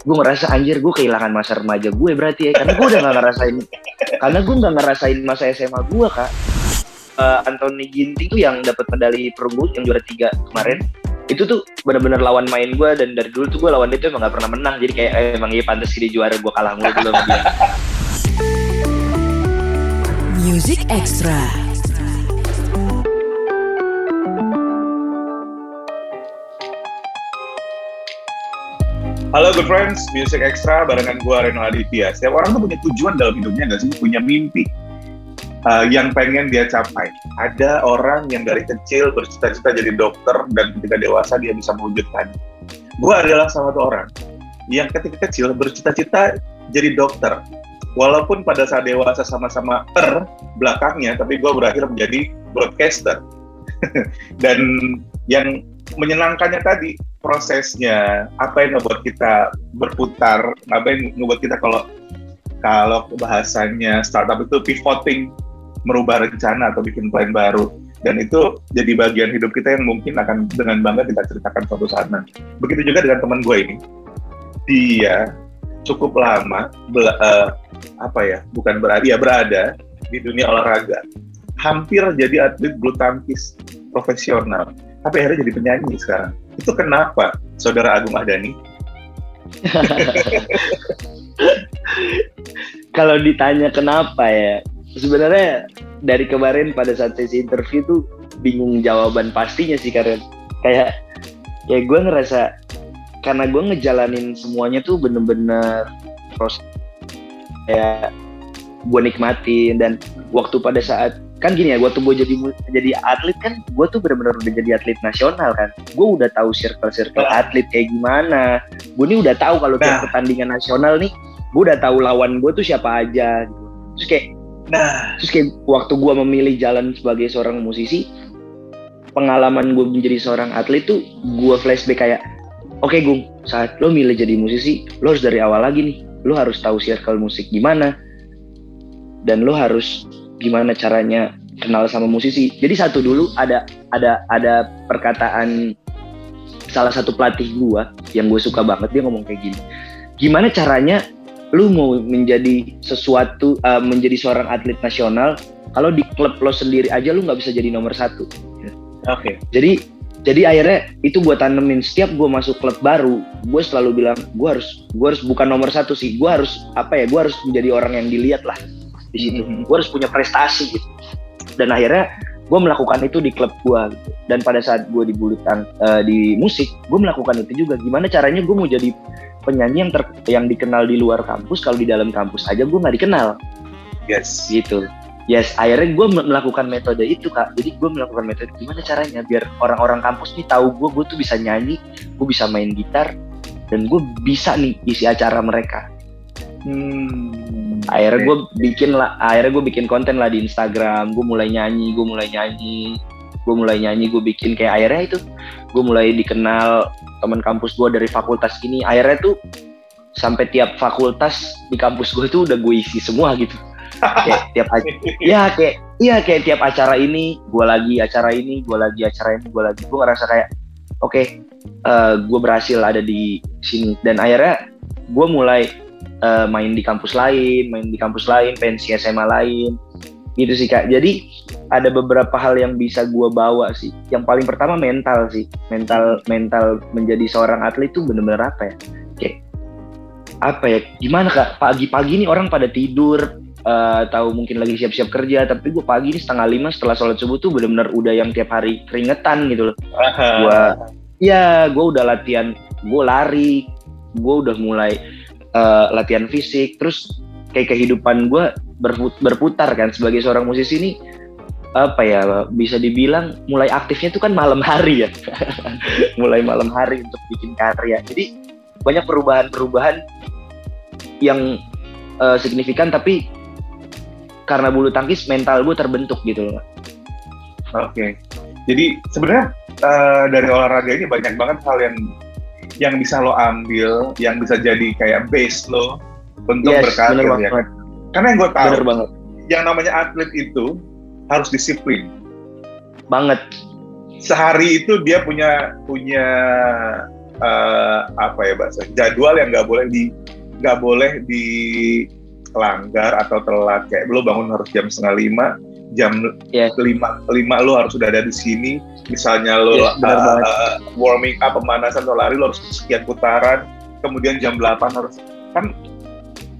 gue ngerasa anjir gue kehilangan masa remaja gue berarti ya. Karena gue udah gak ngerasain karena gue nggak ngerasain masa SMA gue kak. Uh, Anthony Ginting tuh yang dapat medali perunggu yang juara tiga kemarin itu tuh benar-benar lawan main gue dan dari dulu tuh gue lawan dia tuh emang gak pernah menang. Jadi kayak eh, emang iya pantas dia juara gue kalah mulu dulu sama dia. Music Extra. Halo good friends, Music Extra barengan gue Reno Aditya. Setiap orang tuh punya tujuan dalam hidupnya nggak sih? Punya mimpi uh, yang pengen dia capai. Ada orang yang dari kecil bercita-cita jadi dokter dan ketika dewasa dia bisa mewujudkan. Gue adalah salah satu orang yang ketika kecil bercita-cita jadi dokter. Walaupun pada saat dewasa sama-sama per belakangnya, tapi gue berakhir menjadi broadcaster. dan yang menyenangkannya tadi prosesnya. Apa yang ngebuat kita berputar apa yang ngebuat kita kalau kalau bahasanya startup itu pivoting merubah rencana atau bikin plan baru. Dan itu jadi bagian hidup kita yang mungkin akan dengan bangga kita ceritakan suatu saat nanti. Begitu juga dengan teman gue ini. Dia cukup lama bela, uh, apa ya bukan berada ya berada di dunia olahraga. Hampir jadi atlet bulu tangkis profesional tapi akhirnya jadi penyanyi sekarang. Itu kenapa, Saudara Agung Ahdani? Kalau ditanya kenapa ya, sebenarnya dari kemarin pada saat sesi interview tuh bingung jawaban pastinya sih karena kayak ya gue ngerasa karena gue ngejalanin semuanya tuh bener-bener proses kayak gue nikmatin dan waktu pada saat kan gini ya gue tuh gue jadi jadi atlet kan gue tuh benar-benar udah jadi atlet nasional kan gue udah tahu circle circle nah. atlet kayak gimana gue nih udah tahu kalau nah. pertandingan nasional nih gue udah tahu lawan gue tuh siapa aja gitu. terus kayak nah terus kayak waktu gue memilih jalan sebagai seorang musisi pengalaman gue menjadi seorang atlet tuh gue flashback kayak oke okay, Gung saat lo milih jadi musisi lo harus dari awal lagi nih lo harus tahu circle musik gimana dan lo harus gimana caranya kenal sama musisi. Jadi satu dulu ada ada ada perkataan salah satu pelatih gua yang gue suka banget dia ngomong kayak gini. Gimana caranya lu mau menjadi sesuatu uh, menjadi seorang atlet nasional kalau di klub lo sendiri aja lu nggak bisa jadi nomor satu. Oke. Okay. Jadi jadi akhirnya itu gue tanemin setiap gue masuk klub baru gue selalu bilang gue harus gue harus bukan nomor satu sih gue harus apa ya gue harus menjadi orang yang dilihat lah di situ mm-hmm. gue harus punya prestasi gitu dan akhirnya gue melakukan itu di klub gue gitu. dan pada saat gue di bulu uh, di musik gue melakukan itu juga. Gimana caranya gue mau jadi penyanyi yang ter yang dikenal di luar kampus kalau di dalam kampus aja gue nggak dikenal. Yes. Gitu. Yes akhirnya gue melakukan metode itu kak. Jadi gue melakukan metode gimana caranya biar orang-orang kampus nih tahu gue gue tuh bisa nyanyi gue bisa main gitar dan gue bisa nih isi acara mereka. Hmm. Akhirnya gue bikin lah, akhirnya gue bikin konten lah di Instagram. Gue mulai nyanyi, gue mulai nyanyi, gue mulai nyanyi, gue bikin kayak akhirnya itu, gue mulai dikenal teman kampus gue dari fakultas ini. Akhirnya tuh sampai tiap fakultas di kampus gue tuh udah gue isi semua gitu. kayak tiap ya kayak iya kayak tiap acara ini gue lagi acara ini gue lagi acara ini gue lagi gue ngerasa kayak oke okay, uh, eh, gue berhasil ada di sini dan akhirnya gue mulai uh, main di kampus lain, main di kampus lain, pensi SMA lain, gitu sih kak. Jadi ada beberapa hal yang bisa gue bawa sih. Yang paling pertama mental sih, mental mental menjadi seorang atlet itu bener-bener apa ya? Kayak apa ya? Gimana kak? Pagi-pagi nih orang pada tidur, uh, tahu mungkin lagi siap-siap kerja, tapi gue pagi nih setengah lima setelah sholat subuh tuh bener-bener udah yang tiap hari keringetan gitu loh. Gue, ya gue udah latihan, gue lari, gue udah mulai uh, latihan fisik terus kayak kehidupan gue berputar kan. Sebagai seorang musisi ini apa ya bisa dibilang mulai aktifnya itu kan malam hari ya. Mulai malam hari untuk bikin karya. Jadi banyak perubahan-perubahan yang uh, signifikan tapi karena bulu tangkis mental gue terbentuk gitu loh oke. Okay. jadi sebenarnya uh, dari olahraga ini banyak banget hal yang yang bisa lo ambil, yang bisa jadi kayak base lo untuk yes, berkarir ya kan. Karena yang gue tahu, banget. yang namanya atlet itu harus disiplin. Banget. Sehari itu dia punya punya uh, apa ya bahasa jadwal yang nggak boleh di nggak boleh dilanggar atau telat kayak lo bangun harus jam setengah lima jam Yes. lima lima lo harus sudah ada di sini. Misalnya lo benar uh, uh, warming up pemanasan atau lari lo harus sekian putaran. Kemudian jam 8 harus kan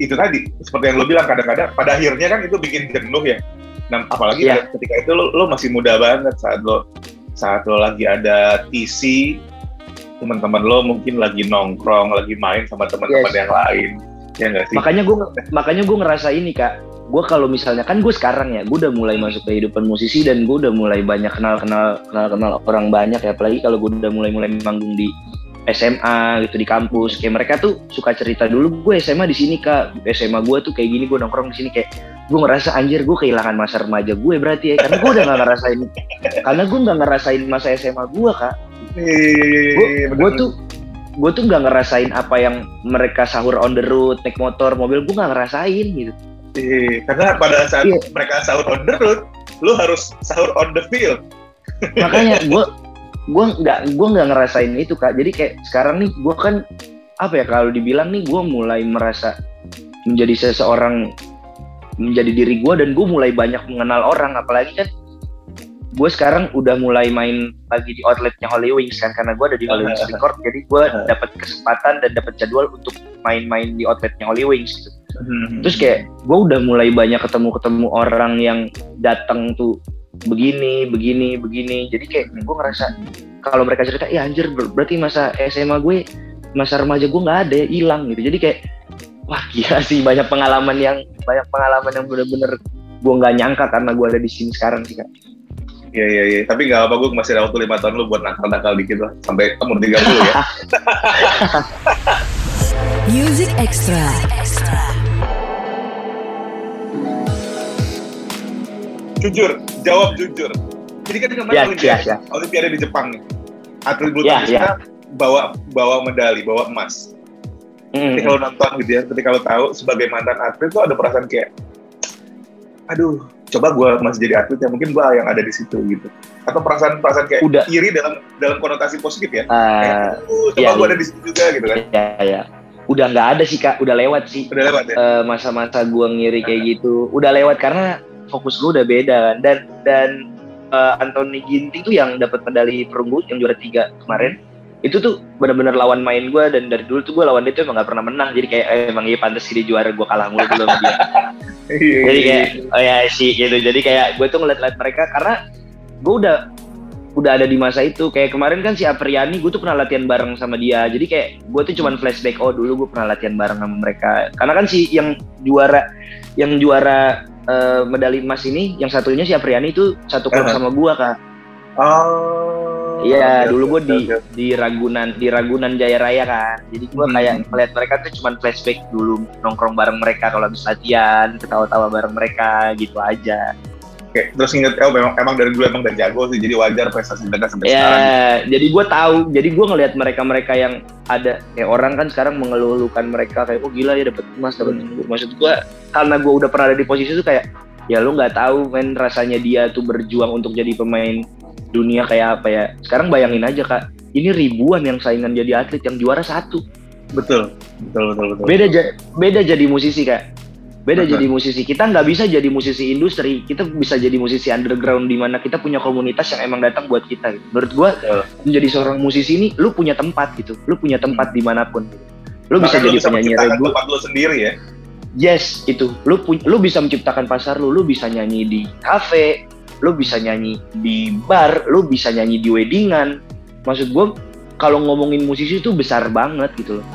itu tadi seperti yang lo bilang kadang-kadang pada akhirnya kan itu bikin jenuh ya. Nah, apalagi Iya. ketika itu lo, lo masih muda banget saat lo saat lo lagi ada TC teman-teman lo mungkin lagi nongkrong lagi main sama teman-teman Yes. yang lain. Ya sih? Makanya gue makanya gue ngerasa ini kak gue kalau misalnya kan gue sekarang ya gue udah mulai masuk kehidupan musisi dan gue udah mulai banyak kenal kenal kenal kenal orang banyak ya. Apalagi kalau gue udah mulai mulai manggung di SMA gitu di kampus. Kayak mereka tuh suka cerita dulu gue SMA di sini kak. SMA gue tuh kayak gini gue nongkrong di sini kayak gue ngerasa anjir gue kehilangan masa remaja gue berarti ya. Karena gue udah gak ngerasain karena gue nggak ngerasain masa SMA gue kak. Iya, gue tuh gue tuh nggak ngerasain apa yang mereka sahur on the road naik motor mobil gue nggak ngerasain gitu Iya, karena pada saat Iya. mereka sahur on the road, lu harus sahur on the field. makanya gue gue nggak gue nggak ngerasain itu kak jadi kayak sekarang nih gue kan apa ya kalau dibilang nih gue mulai merasa menjadi seseorang menjadi diri gue dan gue mulai banyak mengenal orang apalagi kan gue sekarang udah mulai main lagi di outletnya Holy Wings kan karena gue ada di Holy Wings Record jadi gue dapat kesempatan dan dapat jadwal untuk main-main di outletnya Holy Wings gitu. Terus kayak gue udah mulai banyak ketemu ketemu orang yang datang tuh begini begini begini jadi kayak gue ngerasa kalau mereka cerita ya anjir ber- berarti masa SMA gue masa remaja gue nggak ada ya hilang gitu jadi kayak wah gila sih banyak pengalaman yang banyak pengalaman yang bener-bener gue nggak nyangka karena gue ada di sini sekarang sih kak Iya, iya, iya. Tapi nggak apa gue masih ada waktu lima tahun lu buat nakal-nakal dikit lah. Sampai umur 30 ya. Music Extra. Jujur, jawab jujur. Jadi kan kemarin ya Olimpiade, ya Olimpiade di Jepang nih. Atlet bulu Ya, tangkisnya bawa bawa medali, bawa emas. Mm, lo nonton gitu ya, ketika lo tahu sebagai mantan atlet tuh ada perasaan kayak, aduh, coba gue masih jadi atlet ya mungkin gue yang ada di situ gitu. Atau perasaan-perasaan kayak Udah. iri dalam dalam konotasi positif ya. Eh, Kayak, "Uh, coba iya, gue iya. ada di situ juga gitu kan. ya ya udah nggak ada sih kak udah lewat sih Udah lewat ya. eh, masa-masa gua ngiri kayak gitu udah lewat karena fokus gua udah beda kan. Dan dan eh, Anthony Ginting tuh yang dapat medali perunggu yang juara tiga kemarin itu tuh benar-benar lawan main gua. Dan dari dulu tuh gua lawan dia tuh emang gak pernah menang. Jadi kayak eh, emang iya pantas sih dia juara gua kalah mulu dulu sama dia. Iya, jadi iya, kayak oh ya sih gitu. Jadi kayak gue tuh ngeliat-ngeliat mereka karena gue udah udah ada di masa itu. Kayak kemarin kan si Apriani gue tuh pernah latihan bareng sama dia. Jadi kayak gue tuh cuman flashback oh dulu gue pernah latihan bareng sama mereka. Karena kan si yang juara yang juara eh, medali emas ini yang satunya si Apriani itu satu klub Aha. sama gue kak Oh. Iya, oke, dulu oke, gue di oke. di Ragunan di Ragunan Jaya Raya kan. Jadi gue Hmm. kayak melihat mereka tuh cuman flashback dulu nongkrong bareng mereka kalau habis latihan, ketawa-tawa bareng mereka gitu aja. Oke, terus inget, oh memang, emang dari dulu emang dan jago sih, jadi wajar prestasi mereka sampai Ya, sekarang. jadi gue tahu. Jadi gue ngelihat mereka-mereka yang ada kayak orang kan sekarang mengeluhkan mereka kayak oh gila ya dapat emas dapat Hmm. maksud gue karena gue udah pernah ada di posisi itu kayak ya lu nggak tahu men rasanya dia tuh berjuang untuk jadi pemain dunia kayak apa ya sekarang bayangin aja kak ini ribuan yang saingan jadi atlet yang juara satu Betul, betul, betul, betul. beda beda jadi musisi kak beda Betul. jadi musisi kita nggak bisa jadi musisi industri kita bisa jadi musisi underground di mana kita punya komunitas yang emang datang buat kita gitu. menurut gua Betul. menjadi seorang musisi ini lu punya tempat gitu lu punya tempat di mana pun lu bisa Bahkan jadi lu bisa penyanyi regu tempat lu sendiri ya. yes itu lu lu bisa menciptakan pasar lu lu bisa nyanyi di kafe lu bisa nyanyi di bar lu bisa nyanyi di weddingan maksud gua kalau ngomongin musisi itu besar banget gitu loh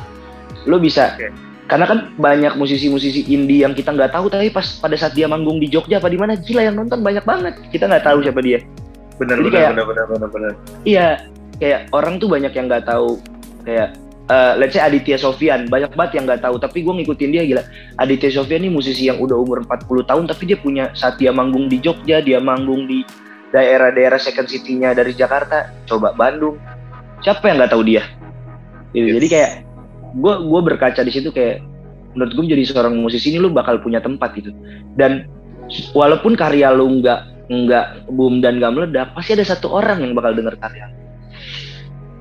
lu bisa Oke. Karena kan banyak musisi-musisi indie yang kita nggak tahu tapi pas pada saat dia manggung di Jogja apa di mana gila yang nonton banyak banget kita nggak tahu siapa dia Benar, Jadi benar, kayak- benar, benar, benar, benar. Iya, kayak orang tuh banyak yang nggak tahu kayak eh, let's say Aditya Sofyan banyak banget yang nggak tahu tapi gue ngikutin dia gila Aditya Sofyan ini musisi yang udah umur 40 tahun tapi dia punya saat dia manggung di Jogja dia manggung di daerah-daerah second city-nya dari Jakarta coba Bandung siapa yang nggak tahu dia Gitu. Yes. jadi kayak gue gue berkaca di situ kayak menurut gue menjadi seorang musisi ini lu bakal punya tempat gitu dan walaupun karya lu nggak nggak boom dan nggak meledak pasti ada satu orang yang bakal denger karya.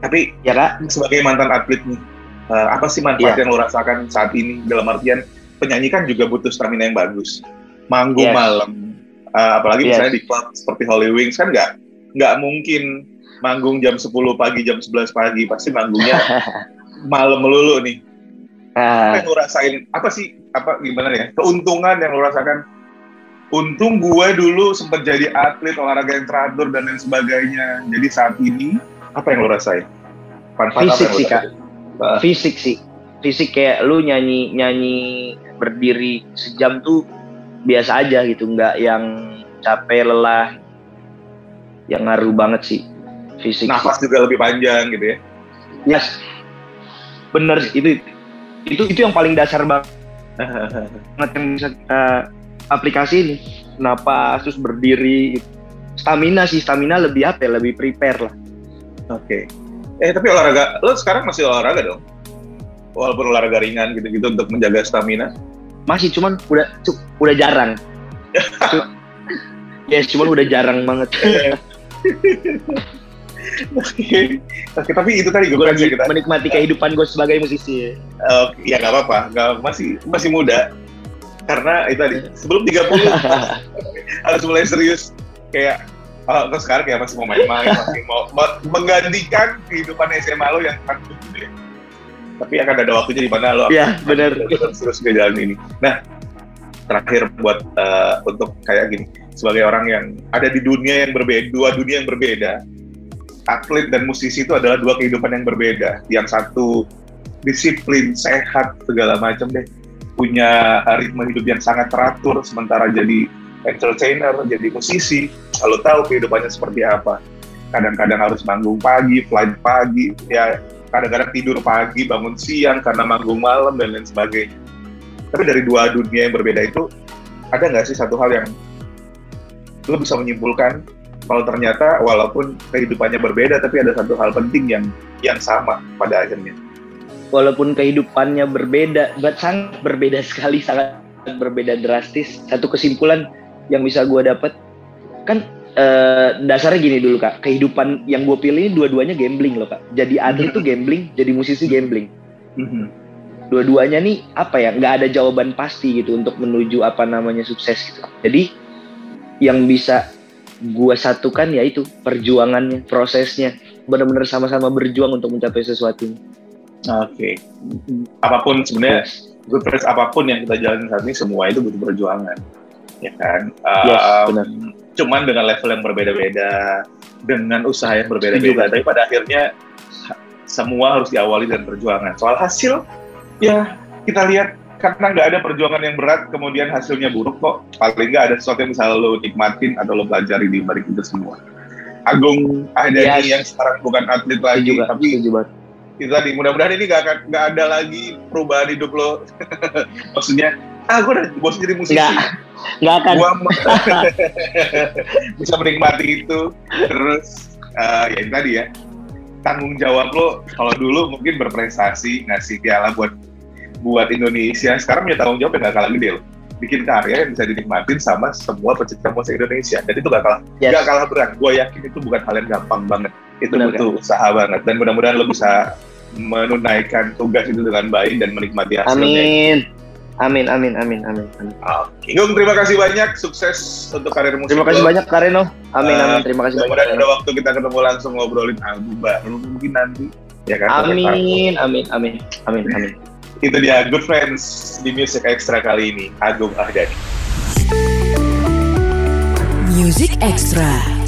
Tapi ya kak sebagai mantan atlet nih, uh, apa sih manfaat Iya. yang lo rasakan saat ini dalam artian penyanyi kan juga butuh stamina yang bagus, manggung Yes. malam, uh, apalagi Yes. misalnya di klub seperti Holy Wings kan nggak nggak mungkin manggung jam 10 pagi jam 11 pagi pasti manggungnya malam melulu nih. Apa Ah, yang lo rasain? Apa sih apa gimana ya? Keuntungan yang lo rasakan? Untung gue dulu sempat jadi atlet olahraga yang teratur dan lain sebagainya. Jadi saat ini apa yang lo rasain? Manfaat apa Fisik sih, Kak. Ah. fisik sih fisik kayak lu nyanyi nyanyi berdiri sejam tuh biasa aja gitu nggak yang capek lelah yang ngaruh banget sih fisik Nafas juga lebih panjang gitu ya. yes bener itu itu itu yang paling dasar banget yang bisa kita aplikasi ini napas terus berdiri stamina sih stamina lebih apa ya lebih prepare lah Oke. Eh tapi olahraga, lo sekarang masih olahraga dong? Walaupun olahraga ringan gitu-gitu untuk menjaga stamina. masih cuman udah cu- udah jarang Cu- yes cuman udah jarang banget Oke. Tapi itu tadi gue kan kita. menikmati kehidupan gue sebagai musisi Oke, ya nggak apa-apa, nggak masih masih muda. Karena itu tadi sebelum 30 harus mulai serius kayak oh, kok sekarang kayak masih mau main-main, masih mau mau menggantikan kehidupan SMA lo yang kan gitu ya. Tapi akan ada waktunya di mana lo akan ya bener terus ke jalan ini. Nah, terakhir buat eh, untuk kayak gini, sebagai orang yang ada di dunia yang berbeda, dua dunia yang berbeda, atlet dan musisi itu adalah dua kehidupan yang berbeda. Yang satu disiplin, sehat, segala macam deh, punya ritme hidup yang sangat teratur, sementara jadi entertainer, jadi musisi, kalau tahu kehidupannya seperti apa. Kadang-kadang harus manggung pagi, flight pagi, ya kadang-kadang tidur pagi, bangun siang karena manggung malam dan lain sebagainya. Tapi dari dua dunia yang berbeda itu, ada nggak sih satu hal yang lo bisa menyimpulkan kalau ternyata walaupun kehidupannya berbeda, tapi ada satu hal penting yang yang sama pada akhirnya. walaupun kehidupannya berbeda sangat berbeda sekali sangat berbeda drastis. Satu kesimpulan yang bisa gue dapat kan eh, dasarnya gini dulu kak. Kehidupan yang gue pilih ini dua-duanya gambling loh kak. Jadi atlet tuh gambling jadi musisi gambling. Dua-duanya nih apa ya nggak ada jawaban pasti gitu untuk menuju apa namanya sukses gitu. Jadi yang bisa gua satukan ya itu perjuangannya prosesnya benar-benar sama-sama berjuang untuk mencapai sesuatu Oke. Apa pun sebenarnya good friends apa pun yang kita jalani saat ini semua itu butuh perjuangan, ya kan? Yes, Um, benar. Cuman dengan level yang berbeda-beda, dengan usaha yang berbeda-beda, tapi pada akhirnya semua harus diawali dengan perjuangan. Soal hasil, ya kita lihat karena nggak ada perjuangan yang berat, kemudian hasilnya buruk kok. Paling nggak ada sesuatu yang bisa lo nikmatin atau lo pelajari di balik itu semua. Agung Ahdani Yes. yang sekarang bukan atlet lagi, Kak, tapi itu tadi mudah-mudahan ini gak akan nggak ada lagi perubahan hidup lo maksudnya ah gue udah bosan jadi musisi Nggak. nggak akan gua bisa menikmati itu terus eh, ya itu tadi ya tanggung jawab lo kalau dulu mungkin berprestasi ngasih piala buat buat Indonesia sekarang punya tanggung jawab yang gak kalah gede lo bikin karya yang bisa dinikmatin sama semua pecinta musik Indonesia dan itu gak kalah Yes. gak kalah berat gue yakin itu bukan hal yang gampang banget itu Benar, butuh usaha banget dan mudah-mudahan lo bisa menunaikan tugas itu dengan baik dan menikmati hasilnya amin amin amin amin amin, amin. Oke, Gung, terima kasih banyak. Sukses untuk karir musik. terima kasih lo. banyak Kareno amin Eh, amin terima kasih banyak Mudah-mudahan ada waktu kita ketemu langsung ngobrolin album baru mungkin nanti. Ya kan? amin amin amin amin amin Itu dia Good Friends di Music Extra kali ini. Agung Ahdani. Music Extra.